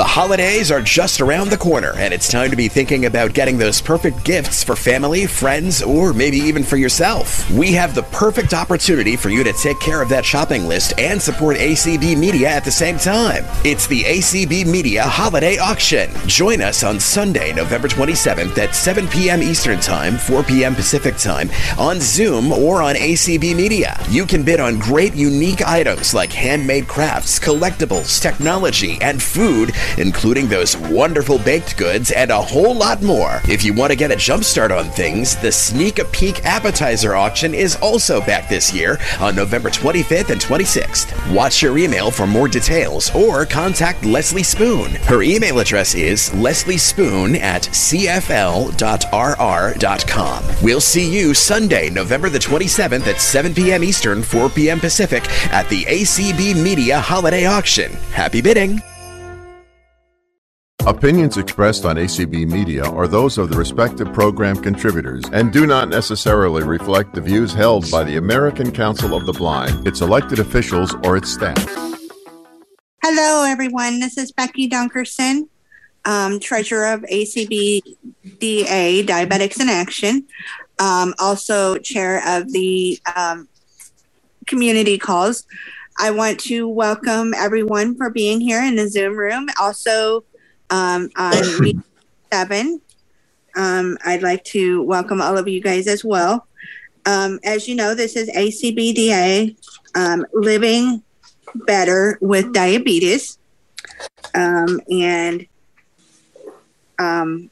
The holidays are just around the corner, and it's time to be thinking about getting those perfect gifts for family, friends, or maybe even for yourself. We have the perfect opportunity for you to take care of that shopping list and support ACB Media at the same time. It's the ACB Media Holiday Auction. Join us on Sunday, November 27th at 7 p.m. Eastern Time, 4 p.m. Pacific Time on Zoom or on ACB Media. You can bid on great unique items like handmade crafts, collectibles, technology, and food including those wonderful baked goods and a whole lot more. If you want to get a jump start on things, the Sneak a Peek Appetizer Auction is also back this year on November 25th and 26th. Watch your email for more details or contact Leslie Spoon. Her email address is lesliespoon at cfl.rr.com. We'll see you Sunday, November the 27th at 7 p.m. Eastern, 4 p.m. Pacific at the ACB Media Holiday Auction. Happy bidding! Opinions expressed on ACB Media are those of the respective program contributors and do not necessarily reflect the views held by the American Council of the Blind, its elected officials, or its staff. Hello, everyone. This is Becky Dunkerson, um, treasurer of ACBDA Diabetics in Action, um, also chair of the um, community calls. I want to welcome everyone for being here in the Zoom room. Also, um, on seven. Um, I'd like to welcome all of you guys as well. Um, as you know, this is ACBDA, um, Living Better with Diabetes. Um, and um,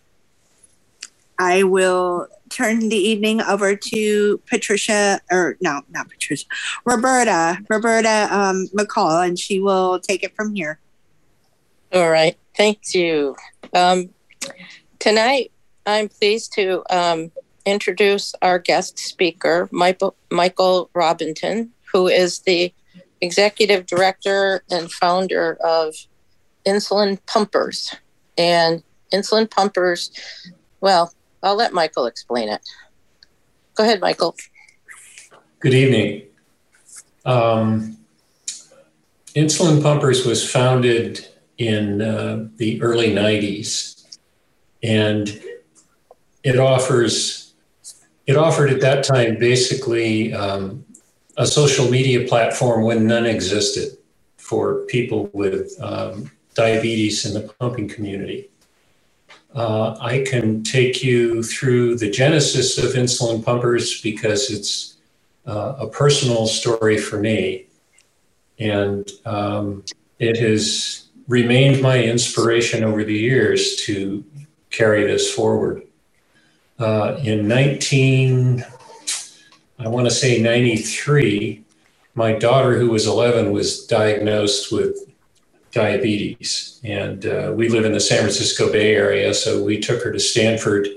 I will turn the evening over to Patricia, or no, not Patricia, Roberta, Roberta um, McCall, and she will take it from here. All right. Thank you. Um, tonight, I'm pleased to um, introduce our guest speaker, Michael, Robinson, who is the executive director and founder of Insulin Pumpers. And Insulin Pumpers, well, I'll let Michael explain it. Go ahead, Michael. Good evening. Um, Insulin Pumpers was founded in uh, the early 90s. And it offers, it offered at that time basically um, a social media platform when none existed for people with um, diabetes in the pumping community. Uh, I can take you through the genesis of insulin pumpers because it's uh, a personal story for me. And um, it has remained my inspiration over the years to carry this forward. Uh, in 19, I want to say 93, my daughter, who was 11, was diagnosed with diabetes. And uh, we live in the San Francisco Bay Area, so we took her to Stanford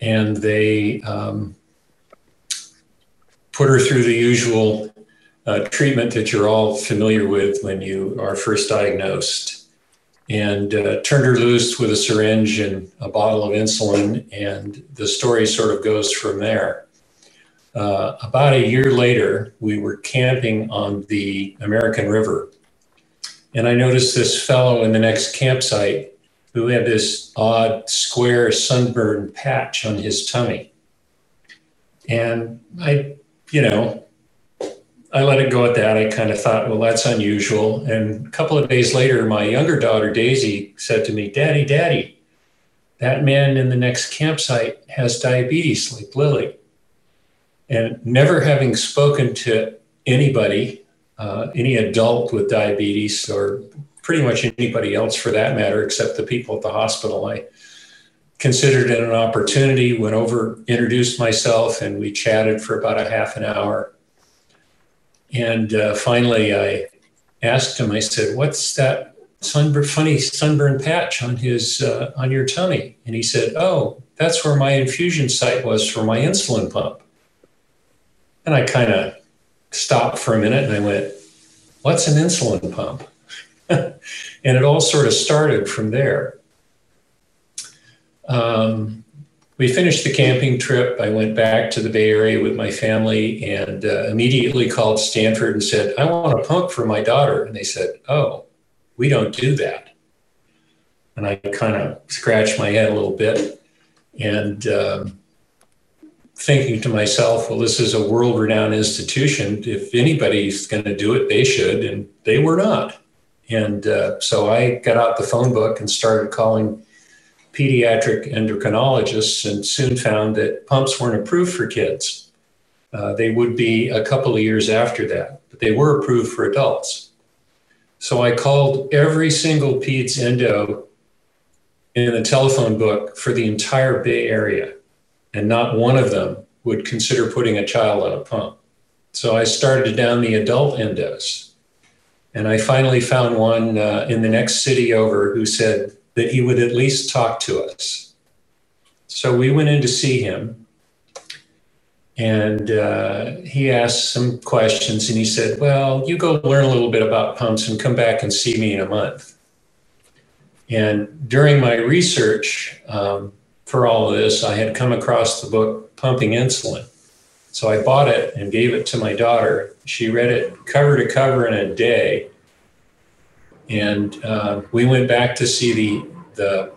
and they um, put her through the usual uh, treatment that you're all familiar with when you are first diagnosed and uh, turned her loose with a syringe and a bottle of insulin, and the story sort of goes from there. Uh, about a year later, we were camping on the American River, and I noticed this fellow in the next campsite who had this odd square sunburn patch on his tummy. And I, you know, I let it go at that. I kind of thought, well, that's unusual. And a couple of days later, my younger daughter, Daisy, said to me, Daddy, Daddy, that man in the next campsite has diabetes like Lily. And never having spoken to anybody, uh, any adult with diabetes, or pretty much anybody else for that matter, except the people at the hospital, I considered it an opportunity, went over, introduced myself, and we chatted for about a half an hour and uh, finally, I asked him. I said, "What's that funny sunburn patch on his uh, on your tummy?" And he said, "Oh, that's where my infusion site was for my insulin pump." And I kind of stopped for a minute and I went, "What's an insulin pump?" and it all sort of started from there. Um, we finished the camping trip. I went back to the Bay Area with my family and uh, immediately called Stanford and said, I want a pump for my daughter. And they said, Oh, we don't do that. And I kind of scratched my head a little bit and um, thinking to myself, well, this is a world renowned institution. If anybody's going to do it, they should. And they were not. And uh, so I got out the phone book and started calling pediatric endocrinologists and soon found that pumps weren't approved for kids. Uh, they would be a couple of years after that, but they were approved for adults. So I called every single peds endo in the telephone book for the entire Bay Area, and not one of them would consider putting a child on a pump. So I started down the adult endos. And I finally found one uh, in the next city over who said that he would at least talk to us. So we went in to see him. And uh, he asked some questions and he said, Well, you go learn a little bit about pumps and come back and see me in a month. And during my research um, for all of this, I had come across the book Pumping Insulin. So I bought it and gave it to my daughter. She read it cover to cover in a day. And uh, we went back to see the, the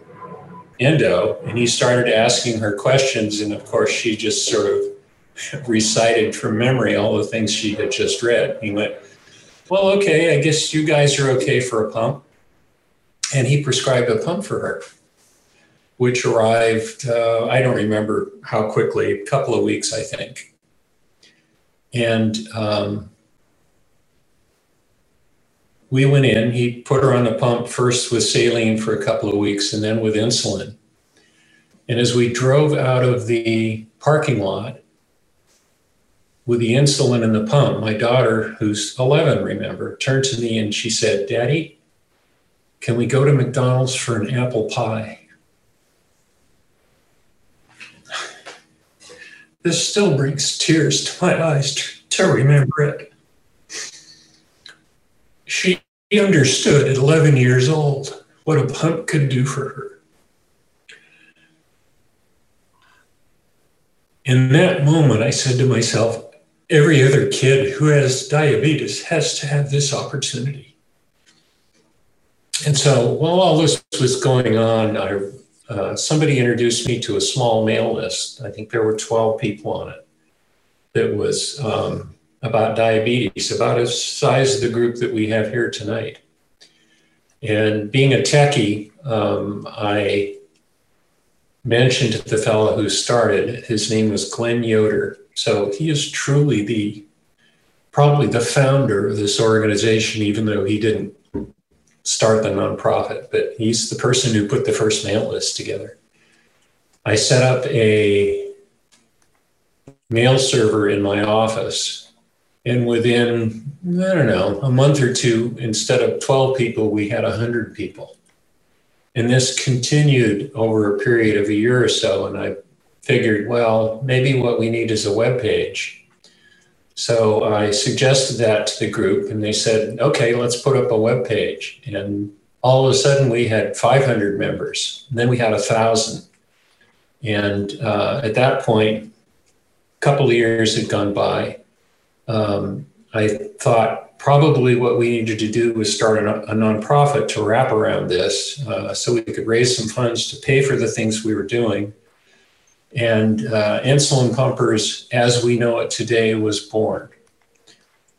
endo, and he started asking her questions. And of course, she just sort of recited from memory all the things she had just read. He went, Well, okay, I guess you guys are okay for a pump and he prescribed a pump for her, which arrived, uh, I don't remember how quickly, a couple of weeks, I think. And um, we went in, he put her on the pump first with saline for a couple of weeks and then with insulin. And as we drove out of the parking lot with the insulin and the pump, my daughter, who's 11, remember, turned to me and she said, Daddy, can we go to McDonald's for an apple pie? This still brings tears to my eyes to, remember it. She understood at 11 years old what a pump could do for her. In that moment, I said to myself, every other kid who has diabetes has to have this opportunity. And so while all this was going on, I, uh, somebody introduced me to a small mail list. I think there were 12 people on it that was um, about diabetes, about the size of the group that we have here tonight. And being a techie, um, I mentioned to the fellow who started. His name was Glenn Yoder. So he is truly the probably the founder of this organization, even though he didn't start the nonprofit, but he's the person who put the first mail list together. I set up a mail server in my office, and within, I don't know, a month or two, instead of 12 people, we had 100 people. And this continued over a period of a year or so, and I figured, well, maybe what we need is a web page so I suggested that to the group, and they said, okay, let's put up a web page. And all of a sudden, we had 500 members. And then we had 1,000. And uh, at that point, a couple of years had gone by. Um, I thought probably what we needed to do was start a, a nonprofit to wrap around this uh, so we could raise some funds to pay for the things we were doing and uh, insulin pumpers, as we know it today, was born.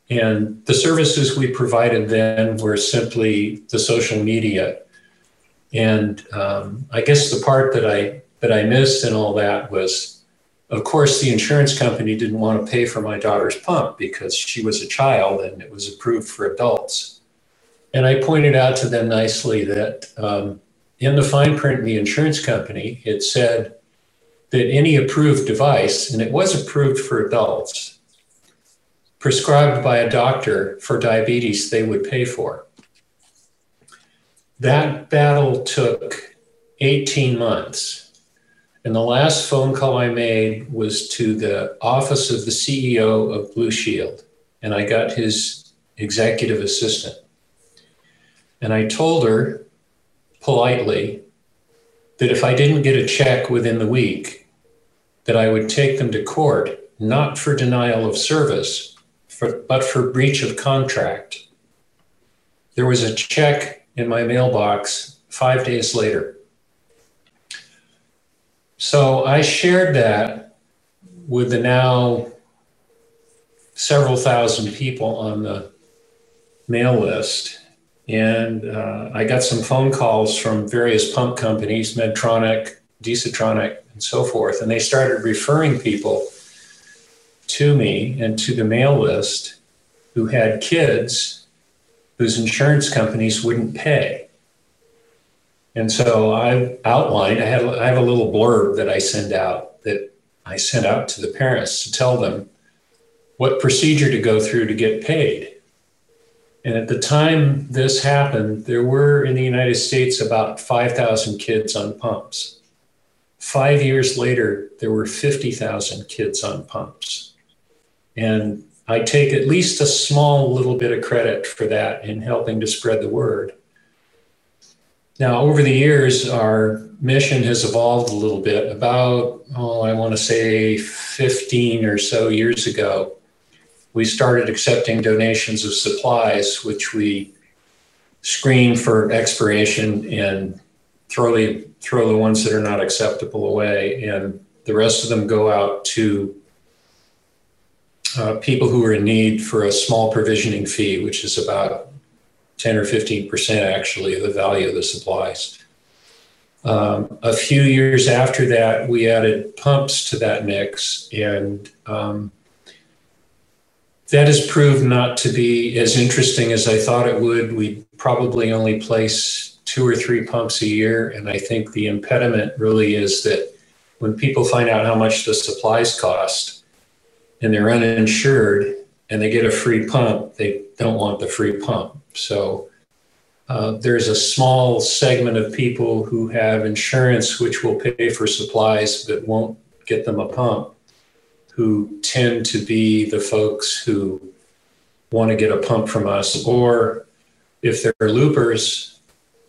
And the services we provided then were simply the social media. And um, I guess the part that I that I missed in all that was, of course, the insurance company didn't want to pay for my daughter's pump because she was a child and it was approved for adults. And I pointed out to them nicely that um, in the fine print in the insurance company, it said that any approved device, and it was approved for adults, prescribed by a doctor for diabetes, they would pay for. That battle took 18 months. And the last phone call I made was to the office of the CEO of Blue Shield, and I got his executive assistant. And I told her politely that if I didn't get a check within the week, that I would take them to court, not for denial of service, for, but for breach of contract. There was a check in my mailbox five days later. So I shared that with the now several thousand people on the mail list. And uh, I got some phone calls from various pump companies, Medtronic, Disetronic, and so forth. And they started referring people to me and to the mail list who had kids whose insurance companies wouldn't pay. And so I outlined, I, had, I have a little blurb that I send out that I sent out to the parents to tell them what procedure to go through to get paid. And at the time this happened, there were in the United States about 5,000 kids on pumps. Five years later, there were 50,000 kids on pumps. And I take at least a small little bit of credit for that in helping to spread the word. Now, over the years, our mission has evolved a little bit. About, oh, I want to say 15 or so years ago, we started accepting donations of supplies, which we screen for expiration and throw the, throw the ones that are not acceptable away. And the rest of them go out to uh, people who are in need for a small provisioning fee, which is about 10 or 15% actually of the value of the supplies. Um, a few years after that, we added pumps to that mix, and um, that has proved not to be as interesting as I thought it would. We probably only place two or three pumps a year, and I think the impediment really is that when people find out how much the supplies cost and they're uninsured and they get a free pump, they don't want the free pump. So uh, there's a small segment of people who have insurance which will pay for supplies but won't get them a pump, who tend to be the folks who want to get a pump from us. Or if they're loopers,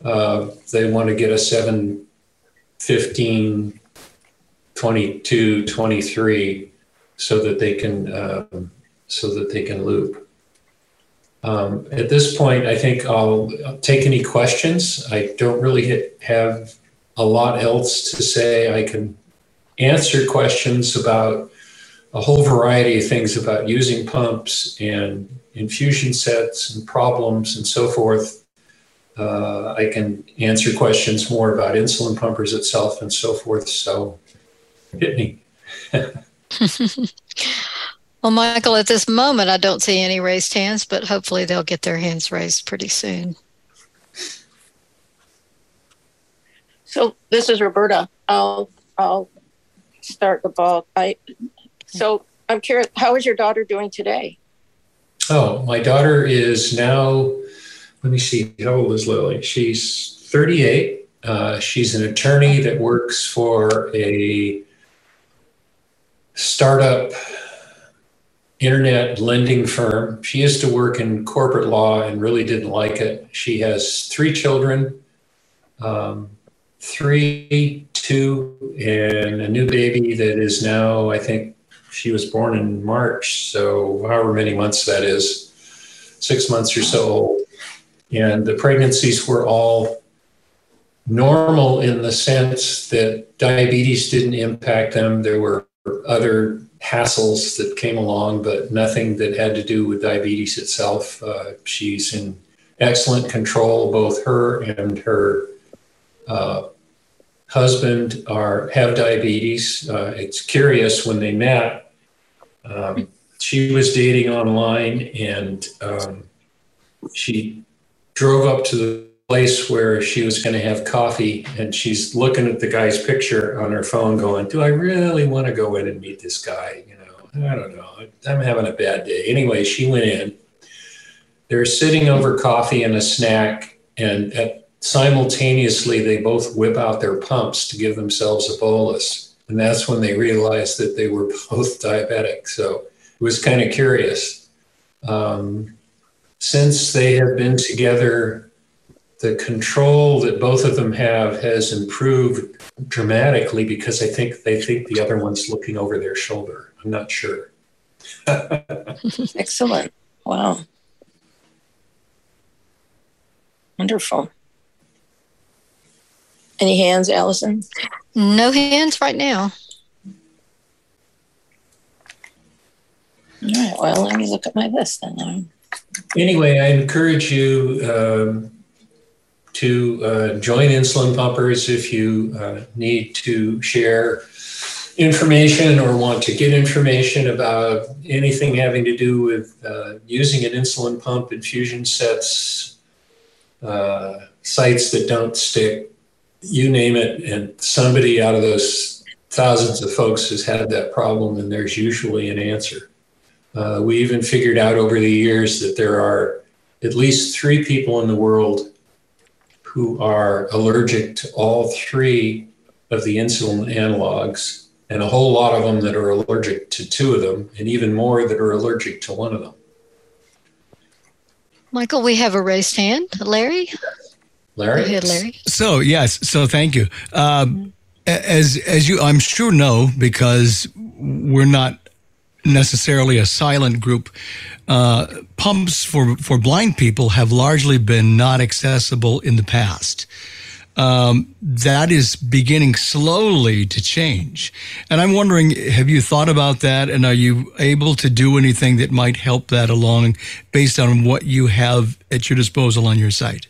uh, they want to get a 7, 15, 22, 23 so that they can uh, so that they can loop. Um, at this point, I think I'll, take any questions. I don't really hit, have a lot else to say. I can answer questions about a whole variety of things about using pumps and infusion sets and problems and so forth. Uh, I can answer questions more about insulin pumpers itself and so forth. So hit me. Well, Michael, at this moment, I don't see any raised hands, but hopefully they'll get their hands raised pretty soon. So this is Roberta. I'll I'll start the ball. I so I'm curious. How is your daughter doing today? Oh, my daughter is now. Let me see. How old is Lily? She's 38. Uh, she's an attorney that works for a startup internet lending firm. She used to work in corporate law and really didn't like it. She has three children, um, three, two, and a new baby that is now, I think she was born in March, so however many months that is, six months or so old. And the pregnancies were all normal in the sense that diabetes didn't impact them. There were other hassles that came along, but nothing that had to do with diabetes itself. Uh, she's in excellent control. Both her and her uh, husband are have diabetes. Uh, it's curious when they met. Um, she was dating online, and um, she drove up to the place where she was going to have coffee and she's looking at the guy's picture on her phone going do i really want to go in and meet this guy? You know i don't know. I'm having a bad day. Anyway she went in. They're sitting over coffee and a snack and at, simultaneously they both whip out their pumps to give themselves a bolus. And that's when they realized that they were both diabetic. So it was kind of curious. Um, since they have been together the control that both of them have has improved dramatically because I think they think the other one's looking over their shoulder. I'm not sure. Excellent. Wow. Wonderful. Any hands, Allison? No hands right now. All right. Well, let me look at my list then. Anyway, I encourage you um, to uh, join insulin pumpers if you uh, need to share information or want to get information about anything having to do with uh, using an insulin pump, infusion sets, uh, sites that don't stick, you name it, and somebody out of those thousands of folks has had that problem, and there's usually an answer. Uh, we even figured out over the years that there are at least three people in the world who are allergic to all three of the insulin analogs, and a whole lot of them that are allergic to two of them, and even more that are allergic to one of them. Michael, we have a raised hand. Larry? Larry? Go ahead, Larry. So yes, so thank you. Um, as as you, I'm sure know because we're not necessarily a silent group. Uh, pumps for for blind people have largely been not accessible in the past. Um, that is beginning slowly to change, and I'm wondering: Have you thought about that? And are you able to do anything that might help that along, based on what you have at your disposal on your site?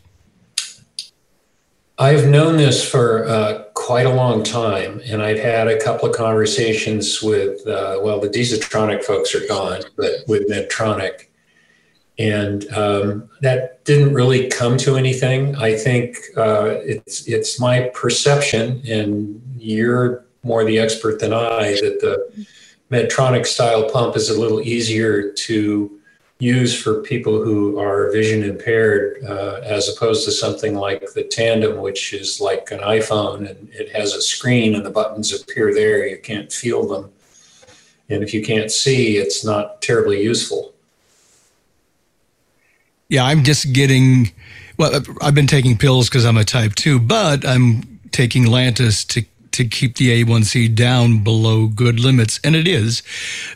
I've known this for uh, quite a long time, and I've had a couple of conversations with, uh, well, the Disetronic folks are gone, but with Medtronic. And um, that didn't really come to anything. I think uh, it's, it's my perception, and you're more the expert than I, that the Medtronic style pump is a little easier to use for people who are vision impaired uh, as opposed to something like the tandem which is like an iphone and it has a screen and the buttons appear there. You can't feel them. And if you can't see it's not terribly useful. Yeah i'm just getting well i've been taking pills because i'm a type 2 but i'm taking lantus to to keep the A1C down below good limits, and it is.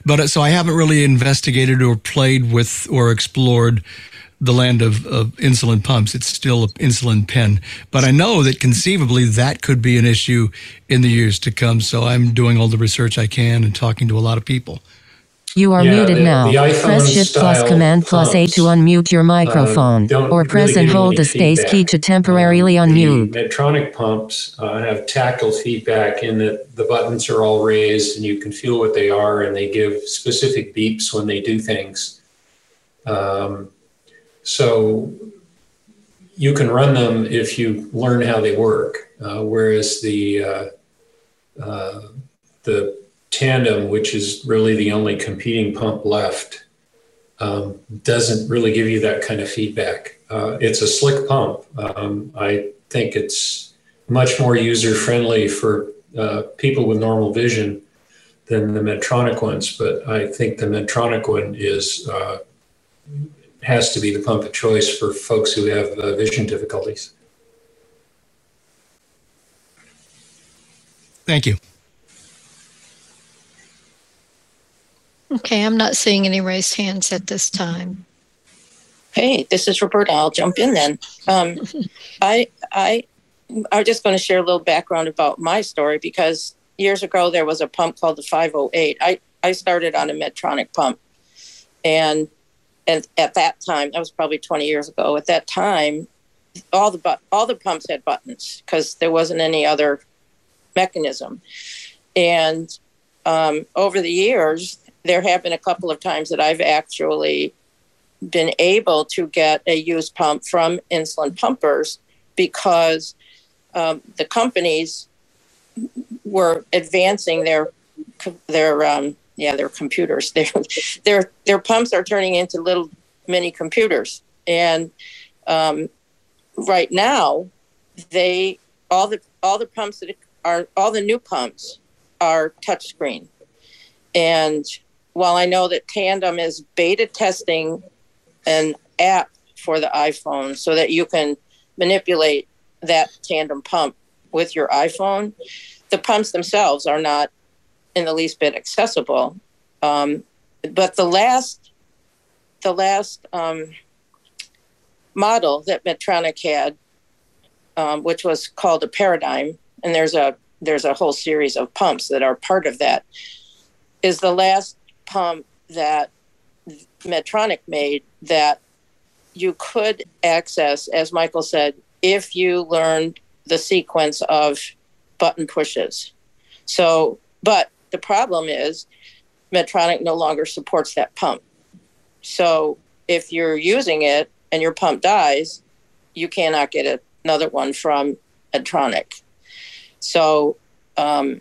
But uh, so I haven't really investigated or played with or explored the land of, of insulin pumps. It's still an insulin pen. But I know that conceivably that could be an issue in the years to come. So I'm doing all the research I can and talking to a lot of people. You are yeah, muted the, now. The press Shift plus Command plus A to unmute your uh, microphone, uh, or press really and hold the space key to temporarily um, unmute. The Medtronic pumps uh, have tactile feedback in that the buttons are all raised and you can feel what they are, and they give specific beeps when they do things. Um, so you can run them if you learn how they work, uh, whereas the uh, uh, the Tandem, which is really the only competing pump left, um, doesn't really give you that kind of feedback. Uh, it's a slick pump. Um, I think it's much more user friendly for uh, people with normal vision than the Medtronic ones, but I think the Medtronic one is uh, has to be the pump of choice for folks who have uh, vision difficulties. Thank you. Okay, I'm not seeing any raised hands at this time. Hey, this is Roberta. I'll jump in then. Um, I I I'm just going to share a little background about my story because years ago there was a pump called the 508. I I started on a Medtronic pump, and and at that time that was probably 20 years ago. At that time, all the but all the pumps had buttons because there wasn't any other mechanism, and um, over the years there have been a couple of times that I've actually been able to get a used pump from insulin pumpers because um, the companies were advancing their their um, yeah their computers. Their their their pumps are turning into little mini computers. And um, right now they all the all the pumps that are all the new pumps are touchscreen. And while I know that Tandem is beta testing an app for the iPhone so that you can manipulate that tandem pump with your iPhone, the pumps themselves are not in the least bit accessible. Um, but the last, the last um, model that Medtronic had um, which was called a paradigm, and there's a there's a whole series of pumps that are part of that. Is the last pump that Medtronic made that you could access, as Michael said, if you learned the sequence of button pushes. So, but the problem is Medtronic no longer supports that pump. So if you're using it and your pump dies, you cannot get another one from Medtronic. So um,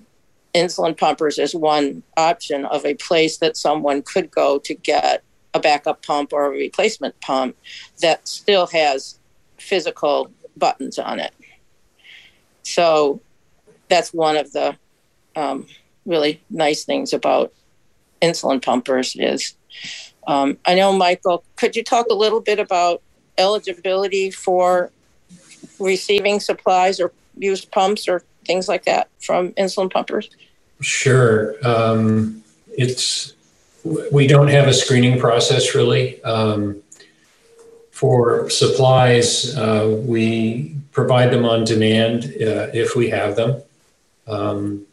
insulin pumpers is one option of a place that someone could go to get a backup pump or a replacement pump that still has physical buttons on it. So that's one of the um, really nice things about insulin pumpers is um, I know, Michael, could you talk a little bit about eligibility for receiving supplies or used pumps or things like that from insulin pumpers? Sure. Um, it's we don't have a screening process really. Um, for supplies, uh, we provide them on demand uh, if we have them. Um,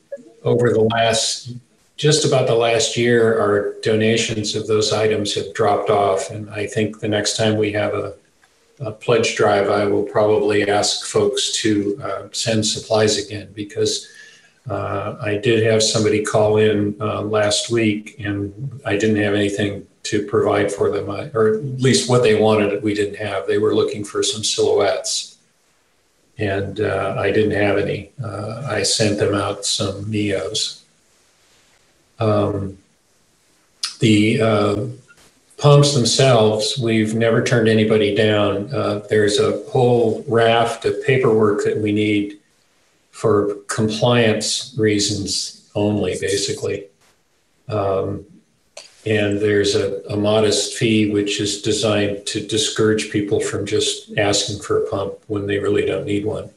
over the last just about the last year, our donations of those items have dropped off. And I think the next time we have a, a pledge drive, I will probably ask folks to uh, send supplies again because uh, I did have somebody call in uh, last week and I didn't have anything to provide for them, or at least what they wanted, we didn't have. They were looking for some silhouettes. And uh, I didn't have any. Uh, I sent them out some Neos um, the uh, pumps themselves, we've never turned anybody down. Uh, there's a whole raft of paperwork that we need for compliance reasons only, basically. Um, and there's a, a, modest fee which is designed to discourage people from just asking for a pump when they really don't need one.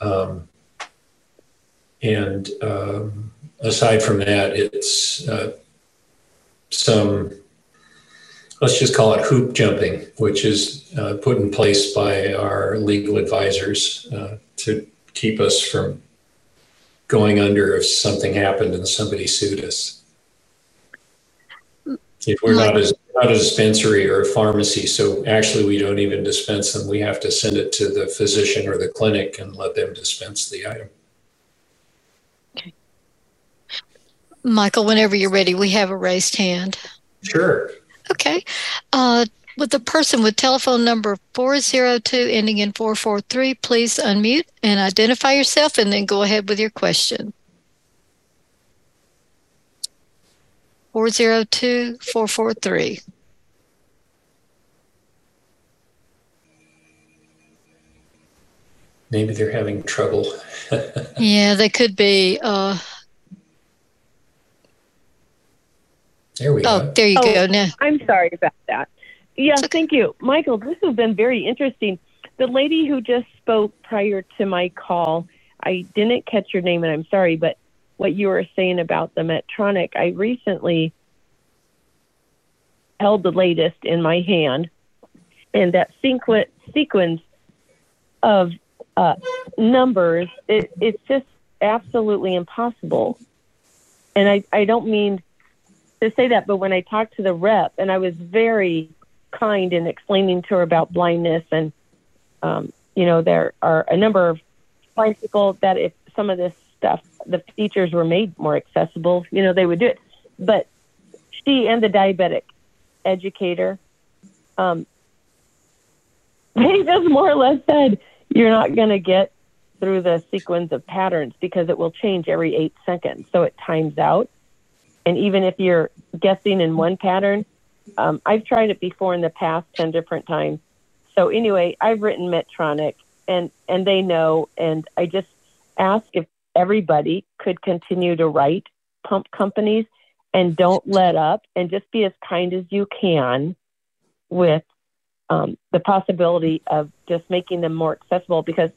Um, and um, aside from that, it's uh, some, let's just call it hoop jumping, which is uh, put in place by our legal advisors uh, to keep us from going under if something happened and somebody sued us. If we're not a, not a dispensary or a pharmacy, so actually we don't even dispense them. We have to send it to the physician or the clinic and let them dispense the item. Okay. Michael, whenever you're ready, we have a raised hand. Sure. Okay. Uh, with the person with telephone number 402 ending in 443, please unmute and identify yourself and then go ahead with your question. 402 443. Maybe they're having trouble. yeah, they could be. Uh, There we oh, go. there you oh, go. Now. I'm sorry about that. Yeah, okay. thank you. Michael, this has been very interesting. The lady who just spoke prior to my call, I didn't catch your name and I'm sorry, but what you were saying about the Medtronic, I recently held the latest in my hand, and that sequ- sequence of uh, numbers, it, it's just absolutely impossible. And I, I don't mean to say that, but when I talked to the rep, and I was very kind in explaining to her about blindness, and um, you know, there are a number of blind people that if some of this stuff, the features were made more accessible, you know, they would do it. But she and the diabetic educator, um, they just more or less said, you're not going to get through the sequence of patterns because it will change every eight seconds. So it times out. And even if you're guessing in one pattern, um, I've tried it before in the past 10 different times. So anyway, I've written Medtronic and, and they know. And I just ask if everybody could continue to write pump companies and don't let up and just be as kind as you can with um, the possibility of just making them more accessible because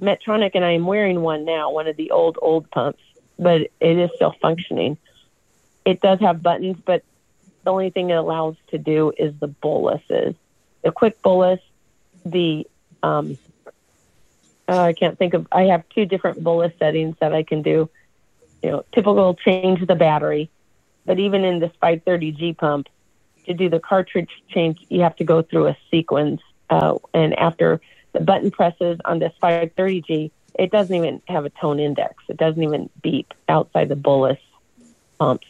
Medtronic and I am wearing one now, one of the old, old pumps, but it is still functioning it does have buttons, but the only thing it allows to do is the boluses. The quick bolus, the um, uh, I can't think of. I have two different bolus settings that I can do. You know, typical change the battery, but even in this 530G pump, to do the cartridge change, you have to go through a sequence. Uh, and after the button presses on this 530G, it doesn't even have a tone index. It doesn't even beep outside the bolus pumps.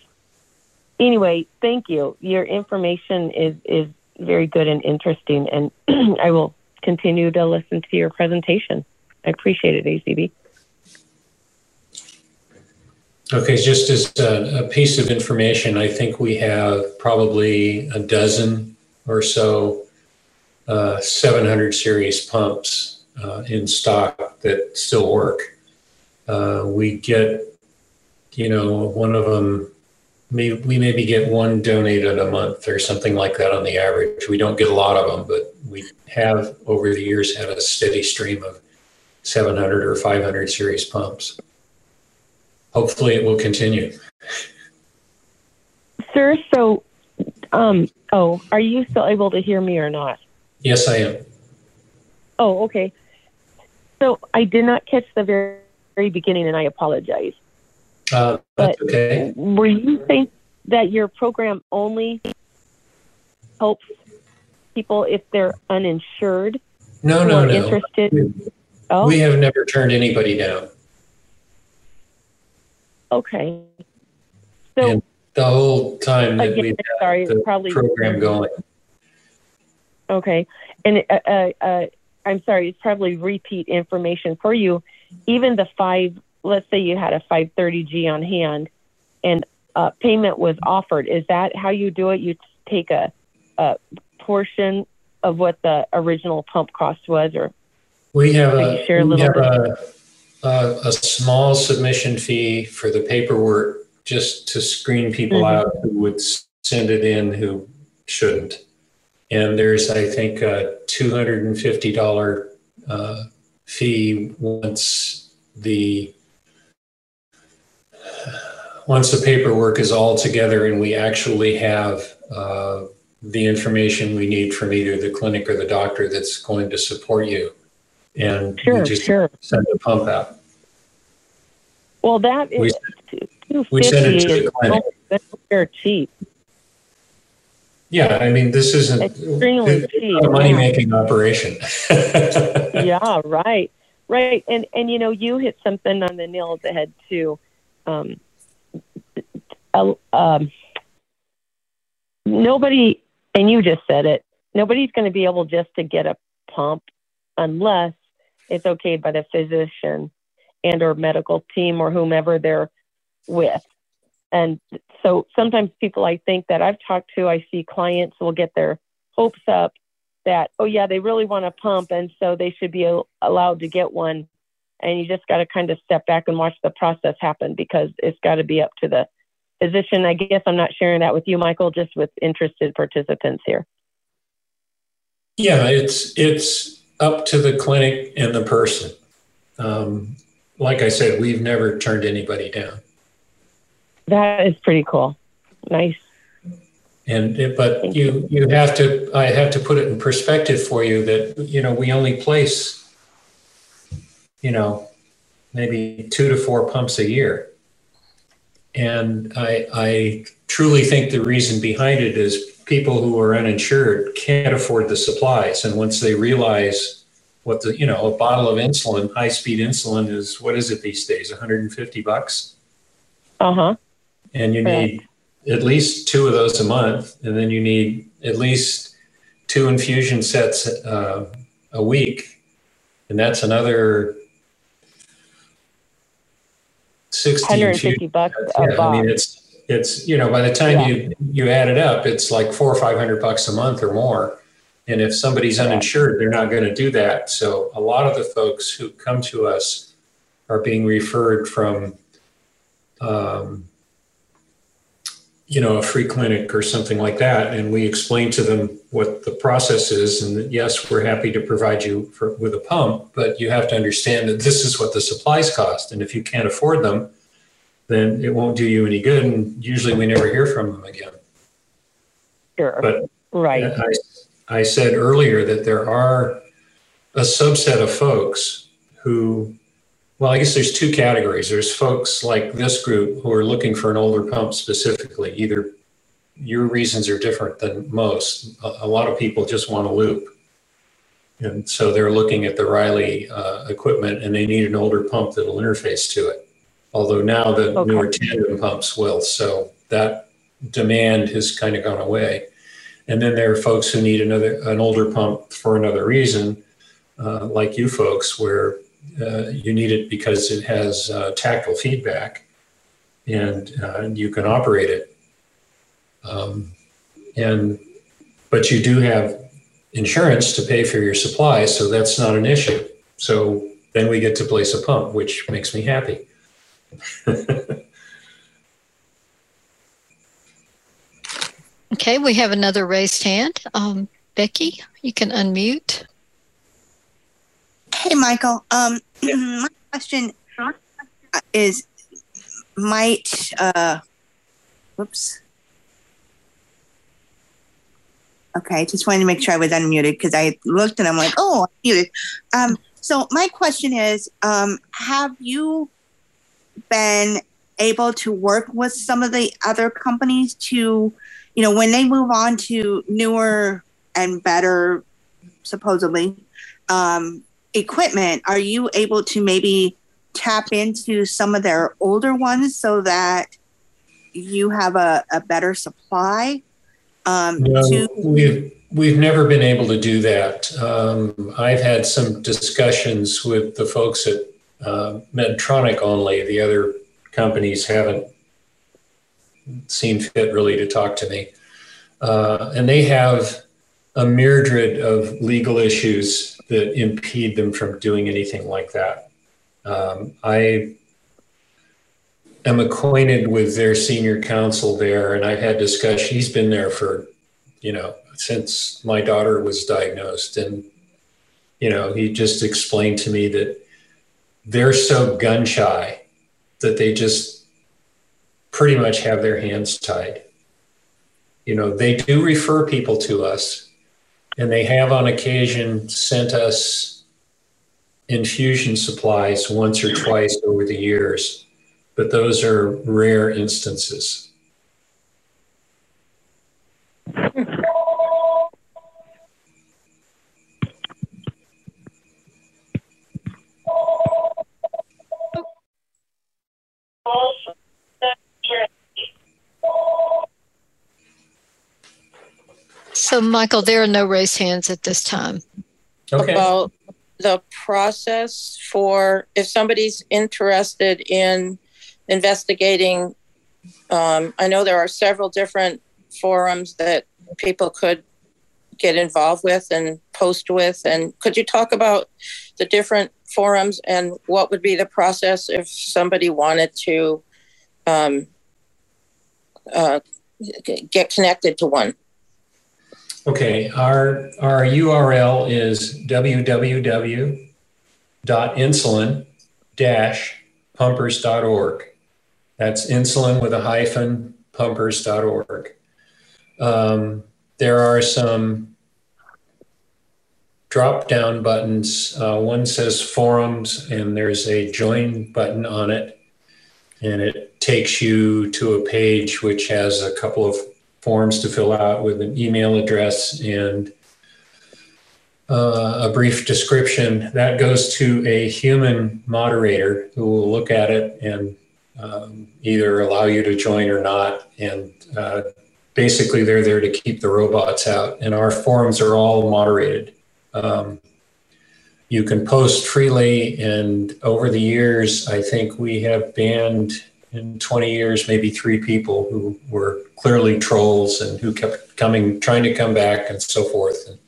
Anyway, thank you. Your information is is very good and interesting, and I will continue to listen to your presentation. I appreciate it, ACB. Okay, just as a, a, piece of information, I think we have probably a dozen or so uh, 700 series pumps uh, in stock that still work. Uh, we get, you know, one of them, may, we maybe get one donated a month or something like that on the average. We don't get a lot of them, but we have over the years had a steady stream of 700 or 500 series pumps. Hopefully, it will continue. Sir, so, um, oh, are you still able to hear me or not? Yes, I am. Oh, okay. So I did not catch the very, very beginning, and I apologize. Uh, but okay. Were you saying that your program only helps people if they're uninsured? No, no, no. Interested? Oh. We have never turned anybody down. Okay. So and the whole time that again, we sorry, the probably program going. Okay, and uh, uh, uh, I'm sorry, it's probably repeat information for you. Even the five, let's say you had a 530G on hand, and uh, payment was offered. Is that how you do it? You take a, a portion of what the original pump cost was, or we have a, share a we have a, a, a, small submission fee for the paperwork just to screen people mm-hmm. out who would send it in who shouldn't. And there's, I think, a $250 uh, fee once the once the paperwork is all together and we actually have uh, the information we need from either the clinic or the doctor that's going to support you and sure, we just sure. send the pump out. Well, that is we, we send it to the clinic. They're cheap. Yeah, I mean, this isn't extremely cheap. a money making operation. yeah, right, right, and and you know, you hit something on the nail of the head too. Um, um, nobody, and you just said it. Nobody's going to be able just to get a pump unless it's okayed by the physician and or medical team or whomever they're with. And so sometimes people I think that I've talked to, I see clients will get their hopes up that, oh, yeah, they really want to pump. And so they should be allowed to get one. And you just got to kind of step back and watch the process happen because it's got to be up to the physician. I guess I'm not sharing that with you, Michael, just with interested participants here. Yeah, it's it's up to the clinic and the person. Um, like I said, we've never turned anybody down. That is pretty cool. Nice. And but you you have to I have to put it in perspective for you that you know we only place you know maybe two to four pumps a year. And I I truly think the reason behind it is people who are uninsured can't afford the supplies. And once they realize what the, you know, a bottle of insulin, high speed insulin is, what is it these days? 150 bucks. Uh huh. And you need at least two of those a month. And then you need at least two infusion sets uh, a week. And that's another 60 150 bucks. Yeah, I mean, it's, it's you know by the time yeah. you you add it up it's like four or five hundred bucks a month or more. And if somebody's uninsured they're not going to do that. So a lot of the folks who come to us are being referred from um, you know a free clinic or something like that and we explain to them what the process is and that, yes we're happy to provide you for, with a pump but you have to understand that this is what the supplies cost and if you can't afford them then it won't do you any good. And usually we never hear from them again. Sure. But right. I, I said earlier that there are a subset of folks who, well, I guess there's two categories. There's folks like this group who are looking for an older pump specifically. Either your reasons are different than most. A, lot of people just want a loop. And so they're looking at the Riley uh, equipment and they need an older pump that'll interface to it. Although now the okay. newer tandem pumps will. So that demand has kind of gone away. And then there are folks who need another an older pump for another reason, uh, like you folks, where uh, you need it because it has uh, tactile feedback, and uh, you can operate it. Um, and but you do have insurance to pay for your supplies, so that's not an issue. So then we get to place a pump, which makes me happy. Okay, we have another raised hand. Um, Becky, you can unmute. Hey, Michael. Um, my question is, might uh, whoops. Okay, just wanted to make sure I was unmuted because I looked and I'm like, oh, I'm muted. Um, so my question is, um, have you been able to work with some of the other companies to you know, when they move on to newer and better, supposedly, um, equipment, are you able to maybe tap into some of their older ones so that you have a, a better supply? Um, no, to- we've, we've never been able to do that. Um, I've had some discussions with the folks at uh, Medtronic only. The other companies haven't seen fit really to talk to me. Uh, and they have a myriad of legal issues that impede them from doing anything like that. Um, I am acquainted with their senior counsel there, and I've had discussion. He's been there for, you know, since my daughter was diagnosed, and you know, he just explained to me that they're so gun shy that they just pretty much have their hands tied. You know, they do refer people to us, and they have on occasion sent us infusion supplies once or twice over the years, but those are rare instances. So, Michael, there are no raised hands at this time. Okay. About the process for if somebody's interested in investigating, um, I know there are several different forums that people could get involved with and post with. And could you talk about the different forums and what would be the process if somebody wanted to um, uh, get connected to one? Okay, our, our URL is www.insulin-pumpers.org. That's insulin with a hyphen, pumpers.org. Um, there are some drop down buttons. Uh, one says forums, and there's a join button on it. And it takes you to a page which has a couple of forms to fill out with an email address and uh, a brief description. That goes to a human moderator who will look at it and um, either allow you to join or not. And uh, basically, they're there to keep the robots out. And our forums are all moderated. Um, you can post freely, and over the years, I think we have banned in 20 years, maybe three people who were clearly trolls and who kept coming, trying to come back and so forth. And,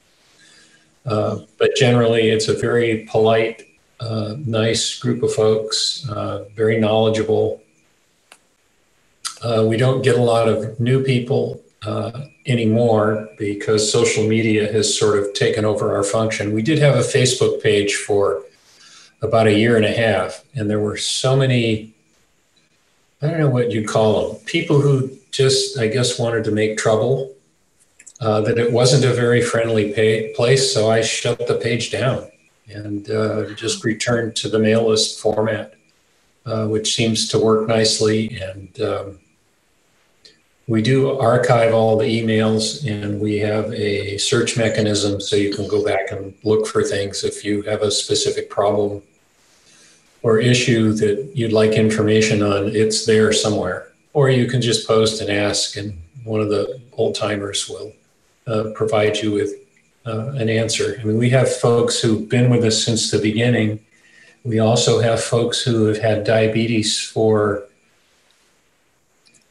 uh, but generally, it's a very polite, uh, nice group of folks, uh, very knowledgeable. Uh, we don't get a lot of new people uh, anymore because social media has sort of taken over our function. We did have a Facebook page for about a year and a half, and there were so many I don't know what you'd call them. People who just, I guess, wanted to make trouble. Uh, that it wasn't a very friendly pay- place, so I shut the page down. and uh, just returned to the mail list format, uh, which seems to work nicely. And um, we do archive all the emails and we have a search mechanism so you can go back and look for things if you have a specific problem or issue that you'd like information on, it's there somewhere. Or you can just post and ask, and one of the old timers will uh, provide you with uh, an answer. I mean, we have folks who've been with us since the beginning. We also have folks who have had diabetes for,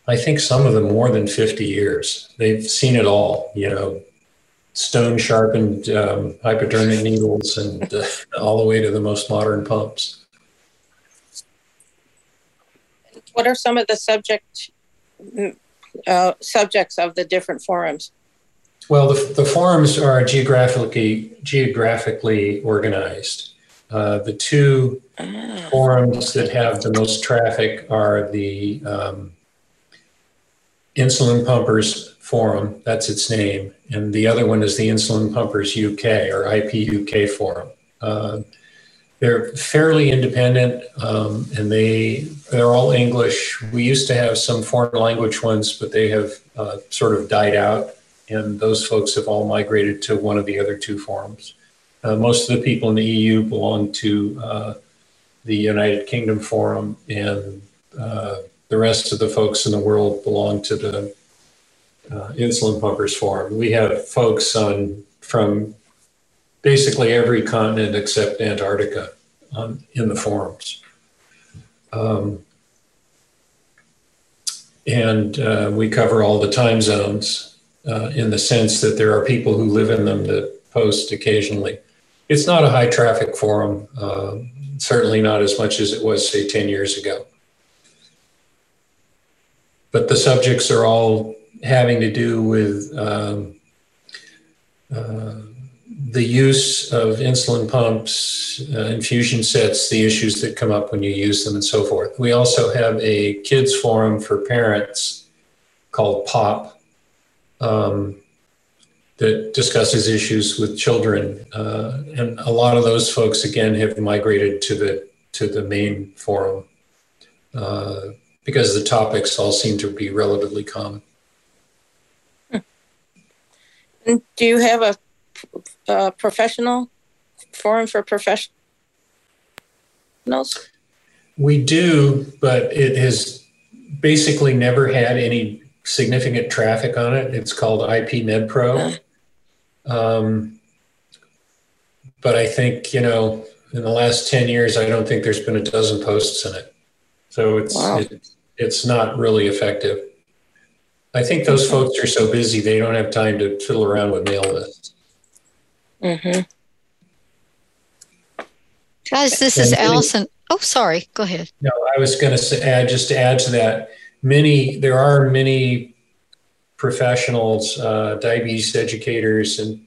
I think, some of them more than 50 years. They've seen it all, you know, stone sharpened um, hypodermic needles and uh, all the way to the most modern pumps. What are some of the subject uh, subjects of the different forums? Well, the, the forums are geographically geographically organized. Uh, the two ah. forums that have the most traffic are the um, Insulin Pumpers Forum, that's its name, and the other one is the Insulin Pumpers UK or IP UK Forum. Uh, they're fairly independent, um, and they they're all English. We used to have some foreign language ones, but they have uh, sort of died out, and those folks have all migrated to one of the other two forums. Uh, most of the people in the EU belong to uh, the United Kingdom Forum, and uh, the rest of the folks in the world belong to the uh, Insulin Pumpers Forum. We have folks on from basically every continent except Antarctica on, in the forums. Um, and uh, we cover all the time zones uh, in the sense that there are people who live in them that post occasionally. It's not a high traffic forum, uh, certainly not as much as it was, say, 10 years ago. But the subjects are all having to do with um, uh, the use of insulin pumps, uh, infusion sets, the issues that come up when you use them, and so forth. We also have a kids forum for parents called POP um, that discusses issues with children, uh, and a lot of those folks again have migrated to the to the main forum uh, because the topics all seem to be relatively common. Do you have a uh, professional forum for professionals? We do, but it has basically never had any significant traffic on it. It's called IP MedPro. Um, but I think, you know, in the last 10 years, I don't think there's been a dozen posts in it. So it's, wow. it, it's not really effective. I think those folks are so busy, they don't have time to fiddle around with mail lists. Mm-hmm. Guys, this is Allison. Oh, sorry. Go ahead. No, I was going to add just to add to that. Many there are many professionals, uh, diabetes educators, and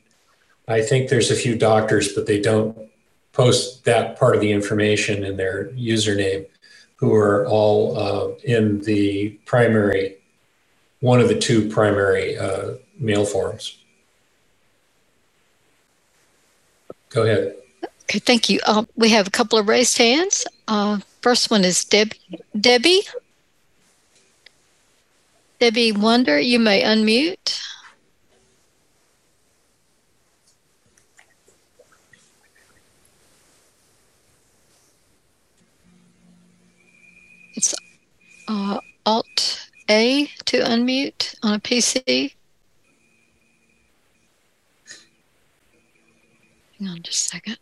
I think there's a few doctors, but they don't post that part of the information in their username, who are all uh, in the primary, one of the two primary uh, mail forums. Go ahead. Okay, thank you. Um, we have a couple of raised hands. Uh, first one is Debbie. Debbie. Debbie Wonder, you may unmute. It's uh, Alt A to unmute on a PC. Hang on just a second.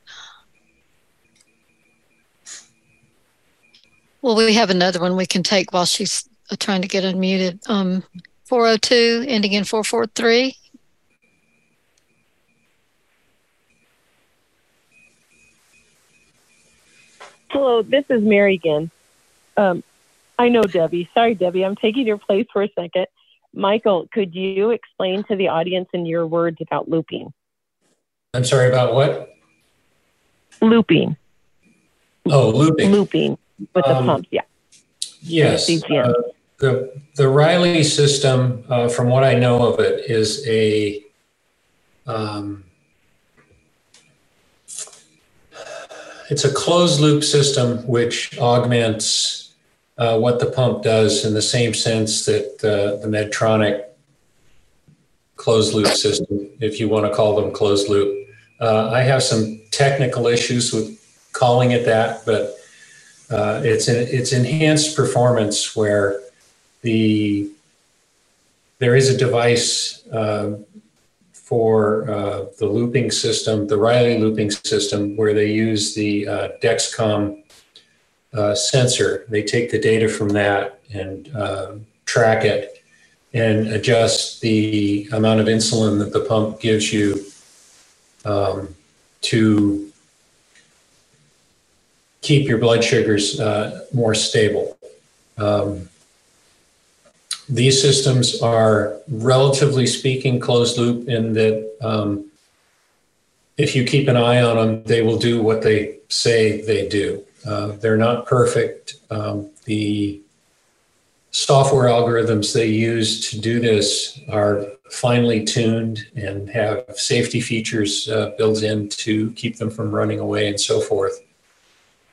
Well, we have another one we can take while she's uh, trying to get unmuted. Um, 402 ending in 443. Hello, this is Mary again. Um, I know Debbie. Sorry, Debbie, I'm taking your place for a second. Michael, could you explain to the audience in your words about looping? I'm sorry about what? Looping. Oh, looping. Looping with the um, pumps, yeah. Yes. Uh, the, the Riley system, uh, from what I know of it, is a um, it's a closed loop system which augments uh, what the pump does in the same sense that uh, the Medtronic closed loop system, if you want to call them closed loop. Uh, I have some technical issues with calling it that, but uh, it's an, it's enhanced performance where the there is a device uh, for uh, the looping system, the Riley looping system, where they use the uh, Dexcom uh, sensor. They take the data from that and track it and adjust the amount of insulin that the pump gives you um, to keep your blood sugars uh, more stable. Um, these systems are relatively speaking closed loop in that um, if you keep an eye on them, they will do what they say they do. Uh, they're not perfect. Um, the software algorithms they use to do this are finely tuned and have safety features uh, built in to keep them from running away and so forth.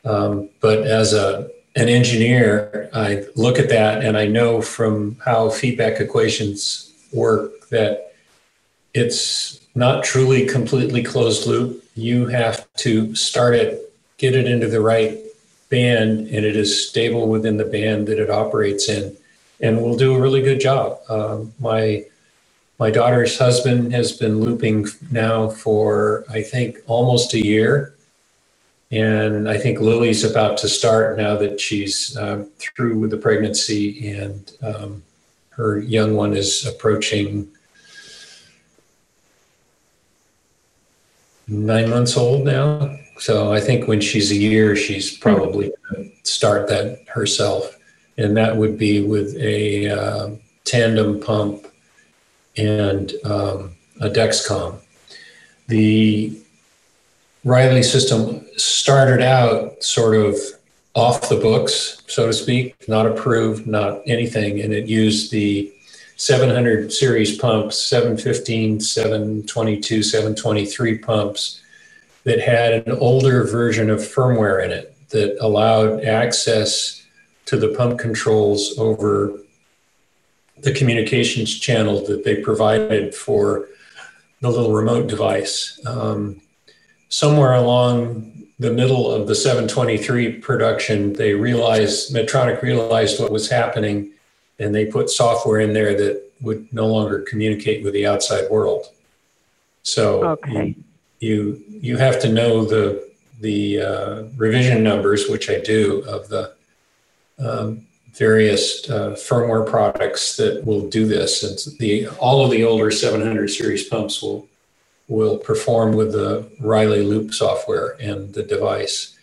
Um, but as a an engineer, I look at that and I know from how feedback equations work that it's not truly completely closed loop. You have to start it, get it into the right band, and it is stable within the band that it operates in, and will do a really good job. Um, my my daughter's husband has been looping now for I think almost a year, and I think Lily's about to start now that she's uh, through with the pregnancy and um, her young one is approaching nine months old now. So I think when she's a year, she's probably going to start that herself. And that would be with a uh, tandem pump and um, a Dexcom. The Riley system started out sort of off the books, so to speak, not approved, not anything, and it used the 700 series pumps, 715, 722, 723 pumps that had an older version of firmware in it that allowed access to the pump controls over the communications channel that they provided for the little remote device. Um, somewhere along the middle of the 723 production, they realized, Medtronic realized what was happening, and they put software in there that would no longer communicate with the outside world. So okay. You, you have to know the the uh, revision numbers, which I do, of the um, various uh, firmware products that will do this. And the all of the older 700 series pumps will will perform with the Riley Loop software and the device.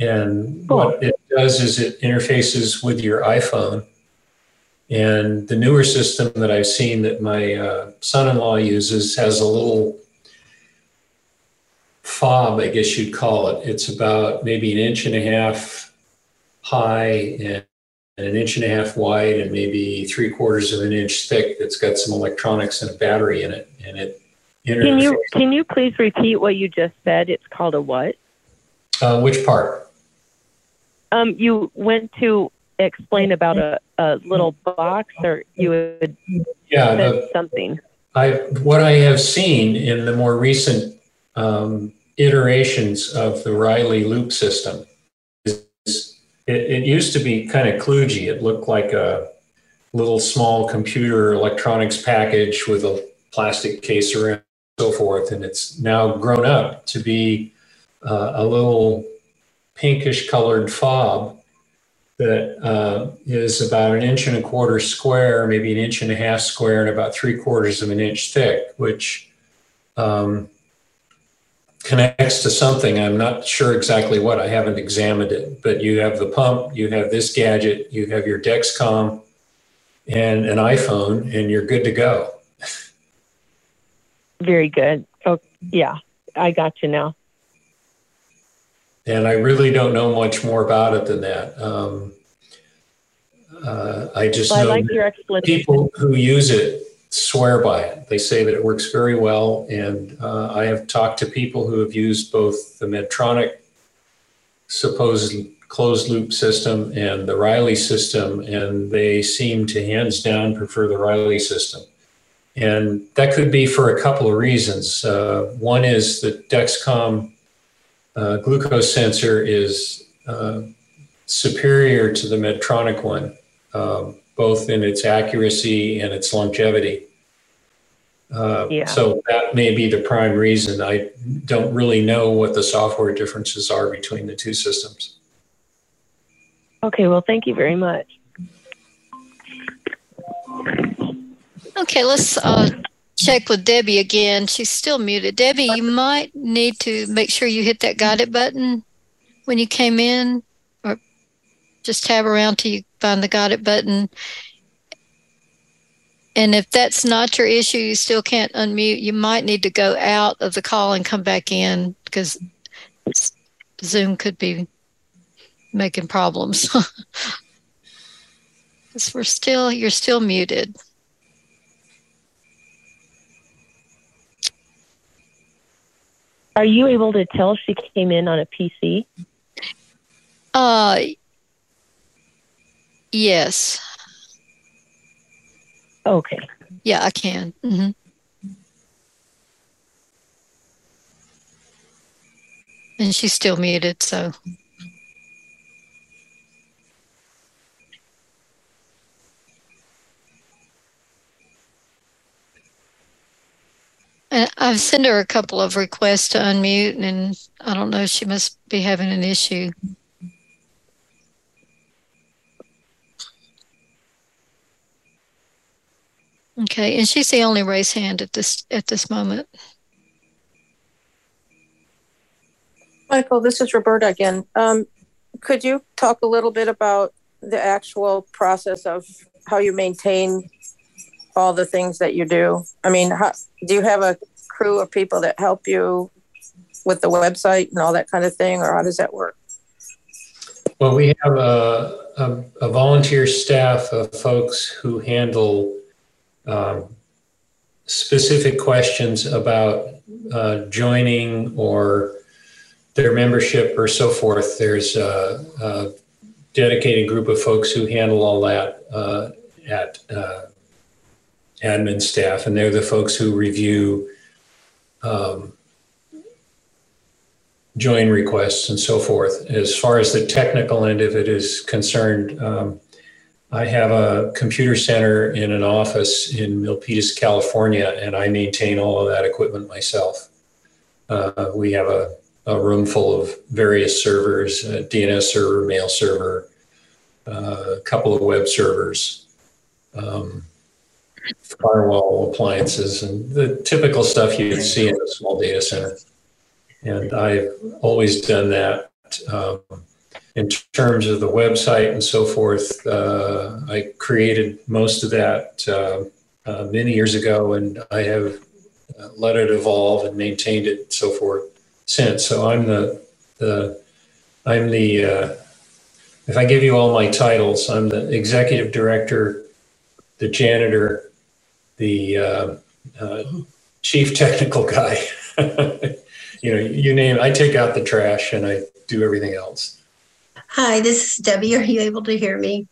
And cool. what it does is it interfaces with your iPhone. And the newer system that I've seen that my uh, son in law uses has a little fob, I guess you'd call it. It's about maybe an inch and a half high and an inch and a half wide and maybe three quarters of an inch thick that's got some electronics and a battery in it. And it can you can you please repeat what you just said? It's called a what? Uh, which part? Um, you went to explain about a, a little box, or you would yeah the, something. I what I have seen in the more recent um, iterations of the Riley loop system it, it used to be kind of kludgy. It looked like a little small computer electronics package with a plastic case around and so forth. And it's now grown up to be uh, a little pinkish colored fob that uh, is about an inch and a quarter square, maybe an inch and a half square, and about three quarters of an inch thick, which um, connects to something. I'm not sure exactly what. I haven't examined it, but you have the pump, you have this gadget, you have your Dexcom, and an iPhone, and you're good to go. Very good. Oh, yeah, I got you now. And I really don't know much more about it than that. Um, uh, I just well, know I like people who use it swear by it. They say that it works very well. And uh, I have talked to people who have used both the Medtronic supposed closed loop system and the Riley system, and they seem to hands down prefer the Riley system. And that could be for a couple of reasons. Uh, one is that Dexcom uh, glucose sensor is uh, superior to the Medtronic one, um, both in its accuracy and its longevity. Uh, yeah. So that may be the prime reason. I don't really know what the software differences are between the two systems. Okay, well, thank you very much. Okay, let's uh, check with Debbie again. She's still muted. Debbie, you might need to make sure you hit that guided button when you came in, or just tab around till you find the got it button. And if that's not your issue, you still can't unmute, you might need to go out of the call and come back in because Zoom could be making problems. Because we're still, you're still muted. Are you able to tell she came in on a PC? Uh, yes. Okay. Yeah, I can. Mm-hmm. And she's still muted, so. And I've sent her a couple of requests to unmute, and I don't know, she must be having an issue. Okay, and she's the only raised hand at this at this moment. Michael, this is Roberta again. Um, could you talk a little bit about the actual process of how you maintain all the things that you do? I mean, how, do you have a crew of people that help you with the website and all that kind of thing, or how does that work? Well, we have a, a, a volunteer staff of folks who handle um, specific questions about uh, joining or their membership or so forth. There's a, a, dedicated group of folks who handle all that uh, at uh, admin staff, and they're the folks who review um, join requests and so forth. As far as the technical end of it is concerned, um, I have a computer center in an office in Milpitas, California, and I maintain all of that equipment myself. Uh, we have a, a, room full of various servers, DNS server, mail server, uh, a couple of web servers. Um, firewall appliances and the typical stuff you'd see in a small data center. And I've always done that. Um, in terms of the website and so forth, uh, I created most of that uh, uh, many years ago, and I have uh, let it evolve and maintained it and so forth since. So I'm the the I'm the uh, if I give you all my titles, I'm the executive director, the janitor, the uh, uh, chief technical guy. you know, you name. I take out the trash and I do everything else. Hi, this is Debbie. Are you able to hear me?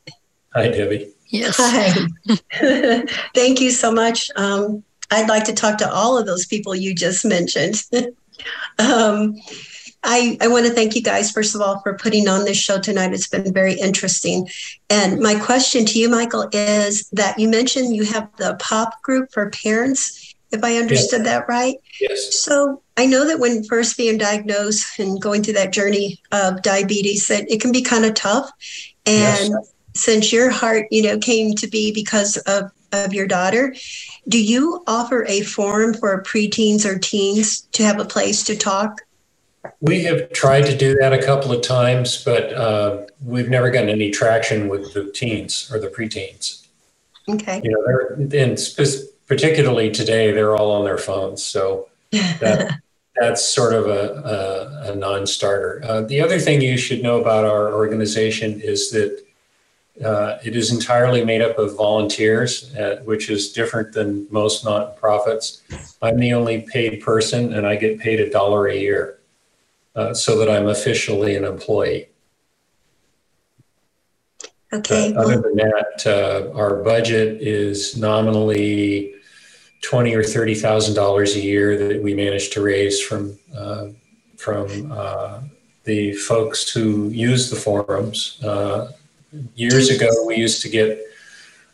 Hi, Debbie. Yes. Hi. Thank you so much. Um, I'd like to talk to all of those people you just mentioned. um, I, I want to thank you guys, first of all, for putting on this show tonight. It's been very interesting. And my question to you, Michael, is that you mentioned you have the POP group for parents, if I understood yes. that right. Yes. So I know that when first being diagnosed and going through that journey of diabetes, that it can be kind of tough. And yes. since your heart, you know, came to be because of, of your daughter, do you offer a forum for preteens or teens to have a place to talk we have tried to do that a couple of times, but uh, we've never gotten any traction with the teens or the preteens. Okay. You know, they're, and spe- particularly today, they're all on their phones. So that, that's sort of a, a, a non-starter. Uh, the other thing you should know about our organization is that uh, it is entirely made up of volunteers, uh, which is different than most nonprofits. I'm the only paid person, and I get paid a dollar a year. uh, so that I'm officially an employee. Okay. Other than that, uh, our budget is nominally twenty or thirty thousand dollars a year that we managed to raise from uh, from uh, the folks who use the forums. Uh, years ago, we used to get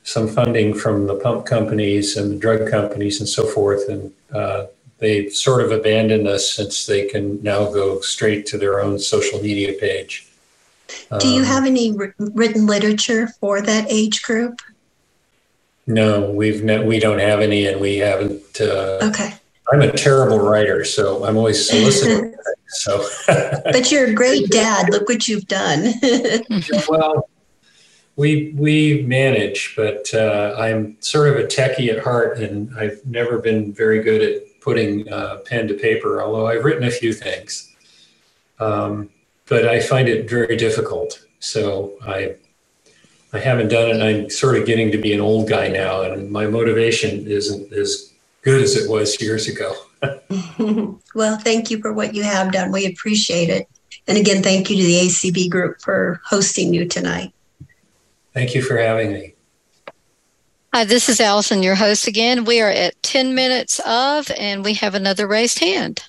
some funding from the pump companies and the drug companies and so forth, and uh, they've sort of abandoned us since they can now go straight to their own social media page. Do you um, have any written literature for that age group? No, we've no, we don't have any, and we haven't. Uh, okay. I'm a terrible writer, so I'm always soliciting. so, but you're a great dad. Look what you've done. well, we we manage, but uh, I'm sort of a techie at heart, and I've never been very good at putting uh, pen to paper. Although I've written a few things. Um, but I find it very difficult. So I I haven't done it. I'm sort of getting to be an old guy now, and my motivation isn't as good as it was years ago. well, thank you for what you have done. We appreciate it. And again, thank you to the ACB group for hosting you tonight. Thank you for having me. Hi, this is Allison, your host again. We are at 10 minutes of, and we have another raised hand.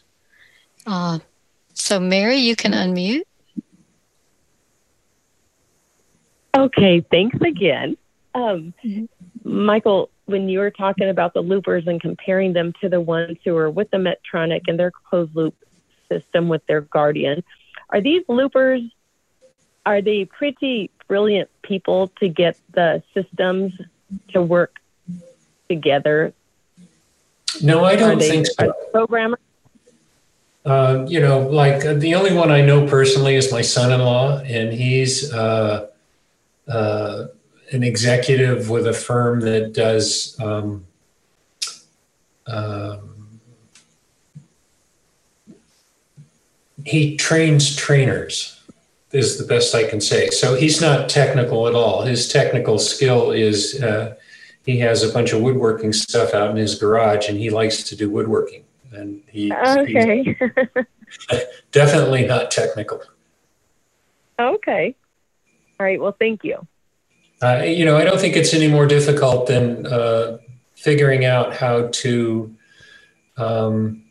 Uh, so, Mary, you can unmute. Okay, thanks again. Um, mm-hmm. Michael, when you were talking about the loopers and comparing them to the ones who are with the Medtronic and their closed loop system with their Guardian, are these loopers, are they pretty brilliant people to get the systems to work together? No, I don't they, think so. Programmers? Uh, you know, like uh, the only one I know personally is my son-in-law, and he's uh, uh, an executive with a firm that does um, um, he trains trainers is the best I can say. So he's not technical at all. His technical skill is uh, he has a bunch of woodworking stuff out in his garage, and he likes to do woodworking and he okay. definitely not technical. Okay. All right. Well, thank you. Uh, you know, I don't think it's any more difficult than uh, figuring out how to um,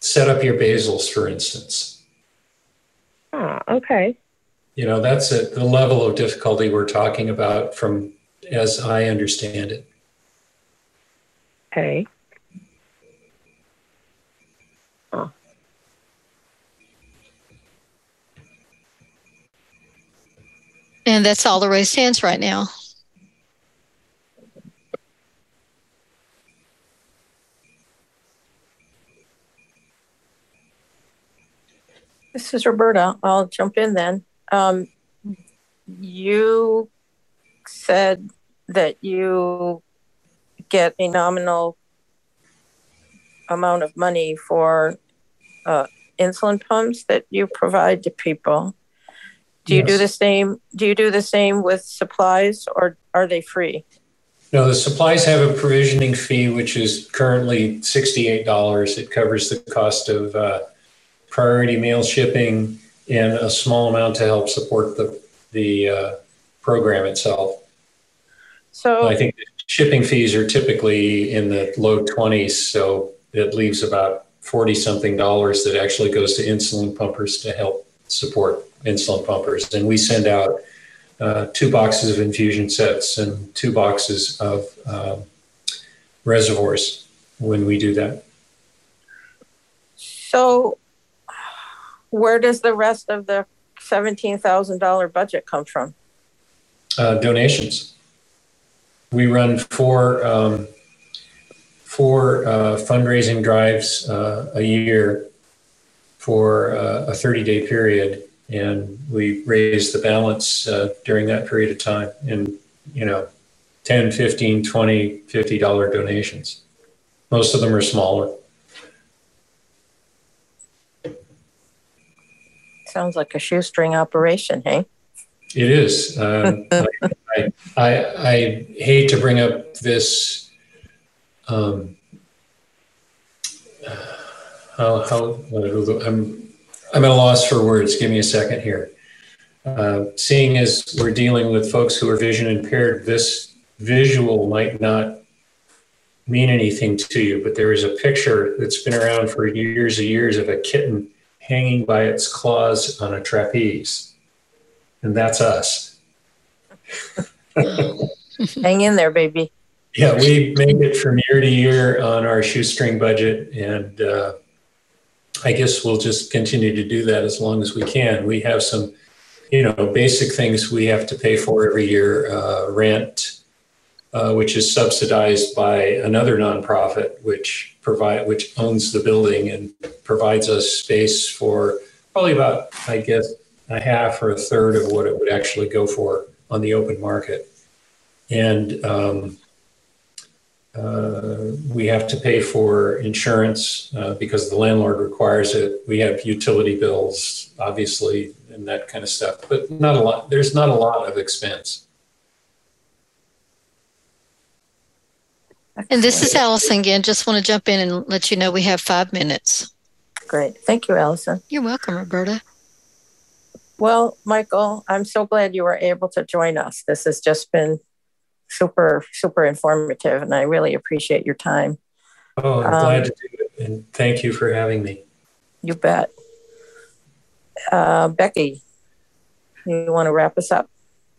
set up your basals, for instance. Ah, okay. You know, that's a, the level of difficulty we're talking about from as I understand it. Okay. And that's all the raised hands right now. This is Roberta. I'll jump in then. Um, you said that you get a nominal amount of money for uh, insulin pumps that you provide to people. Do you yes. do the same? Do you do the same with supplies, or are they free? No, the supplies have a provisioning fee, which is currently sixty-eight dollars. It covers the cost of uh, priority mail shipping and a small amount to help support the the uh, program itself. So I think shipping fees are typically in the low twenties, so it leaves about forty something dollars that actually goes to insulin pumpers to help support insulin pumpers. And we send out uh, two boxes of infusion sets and two boxes of um, reservoirs when we do that. So, where does the rest of the $17,000 budget come from? Uh, donations. We run four, um, four uh, fundraising drives uh, a year for uh, a 30 day period and we raised the balance uh, during that period of time in you know 10 15 20 50 dollar donations. Most of them are smaller. Sounds like a shoestring operation hey? It is. Um, I, I, I, I, hate to bring up this um, how, how I'm I'm at a loss for words. Give me a second here. Uh, seeing as we're dealing with folks who are vision impaired, this visual might not mean anything to you, but there is a picture that's been around for years and years of a kitten hanging by its claws on a trapeze. And that's us. Hang in there, baby. Yeah, we make it from year to year on our shoestring budget. And uh, I guess we'll just continue to do that as long as we can. We have some, you know, basic things we have to pay for every year uh, rent, uh, which is subsidized by another nonprofit, which provide which owns the building and provides us space for probably about, I guess, a half or a third of what it would actually go for on the open market. And um, uh, we have to pay for insurance uh, because the landlord requires it. We have utility bills, obviously, and that kind of stuff, but not a lot. There's not a lot of expense. And this is Allison again. Just want to jump in and let you know we have five minutes. Great. Thank you, Allison. You're welcome, Roberta. Well, Michael, I'm so glad you were able to join us. This has just been super, super informative, and I really appreciate your time. Oh, I'm um, glad to do it, and thank you for having me. You bet. Uh, Becky, you want to wrap us up?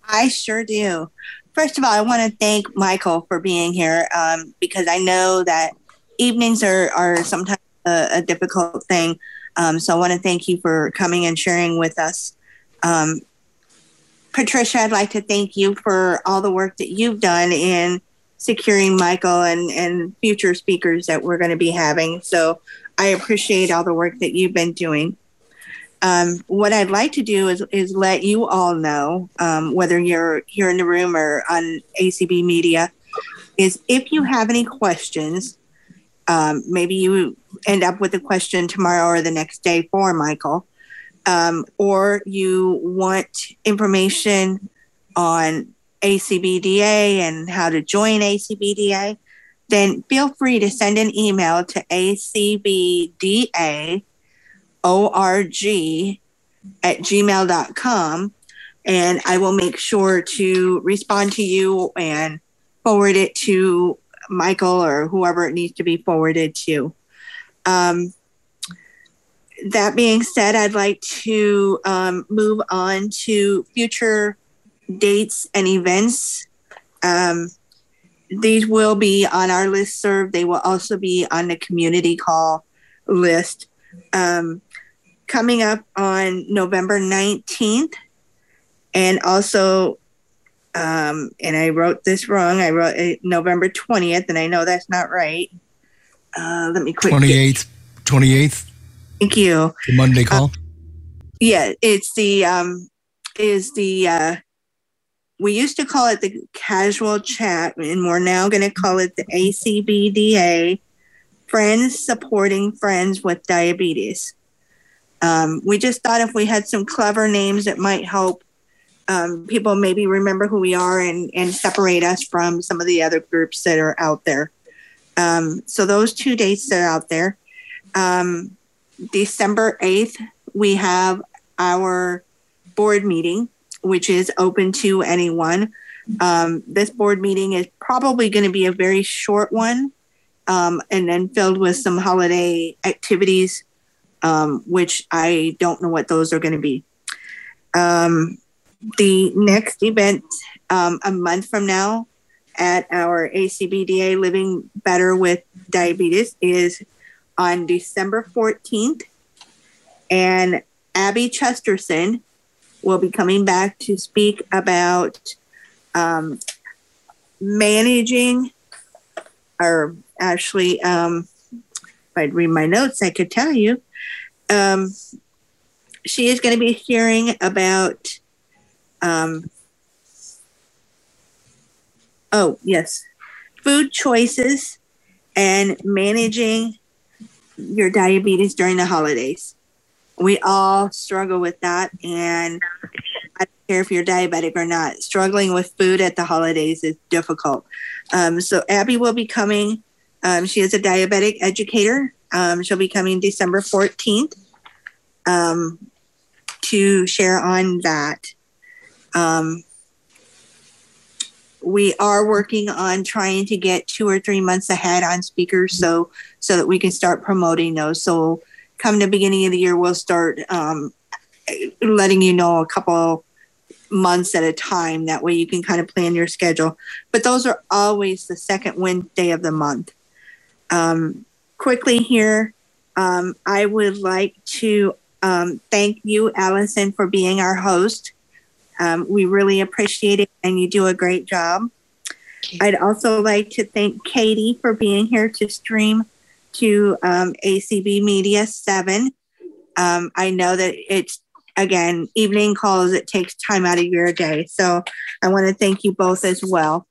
I sure do. First of all, I want to thank Michael for being here um, because I know that evenings are, are sometimes a, a difficult thing. Um, so I want to thank you for coming and sharing with us. Um, Patricia, I'd like to thank you for all the work that you've done in securing Michael and, and future speakers that we're going to be having. So I appreciate all the work that you've been doing. Um, what I'd like to do is, is let you all know, um, whether you're here in the room or on ACB Media, is if you have any questions, um, maybe you end up with a question tomorrow or the next day for Michael, um, or you want information on ACBDA and how to join ACBDA, then feel free to send an email to acbdaorg at gmail.com and I will make sure to respond to you and forward it to Michael or whoever it needs to be forwarded to. Um, that being said, I'd like to um, move on to future dates and events. Um, these will be on our list serve. They will also be on the community call list. Um, coming up on November 19th, and also, um, and I wrote this wrong. I wrote uh, November 20th, and I know that's not right. Uh, let me quick. 28th. 28th. Thank you. The Monday call. Uh, yeah, it's the um, is the uh, we used to call it the casual chat, and we're now going to call it the ACBDA, Friends Supporting Friends with Diabetes. Um, we just thought if we had some clever names that might help um, people maybe remember who we are and, and separate us from some of the other groups that are out there. Um, so those two dates are out there. Um, December 8th, we have our board meeting, which is open to anyone. Um, this board meeting is probably going to be a very short one um, and then filled with some holiday activities, um, which I don't know what those are going to be. Um, the next event um, a month from now at our ACBDA Living Better with Diabetes is on December 14th. And Abby Chesterson will be coming back to speak about um, managing, or actually, um, if I'd read my notes, I could tell you. Um, she is going to be hearing about, um, oh, yes, food choices and managing your diabetes during the holidays. We all struggle with that. And I don't care if you're diabetic or not, struggling with food at the holidays is difficult. Um, so, Abby will be coming. Um, she is a diabetic educator. Um, she'll be coming December 14th. um, to share on that. We are working on trying to get two or three months ahead on speakers so so that we can start promoting those. So come the beginning of the year we'll start um, letting you know a couple months at a time. That way you can kind of plan your schedule. But those are always the second wednesday of the month. Um, quickly here um, i would like to um, thank you allison for being our host um, we really appreciate it, and you do a great job. I'd also like to thank Katie for being here to stream to um, ACB Media 7. Um, I know that it's, again, evening calls, it takes time out of your day. So I want to thank you both as well.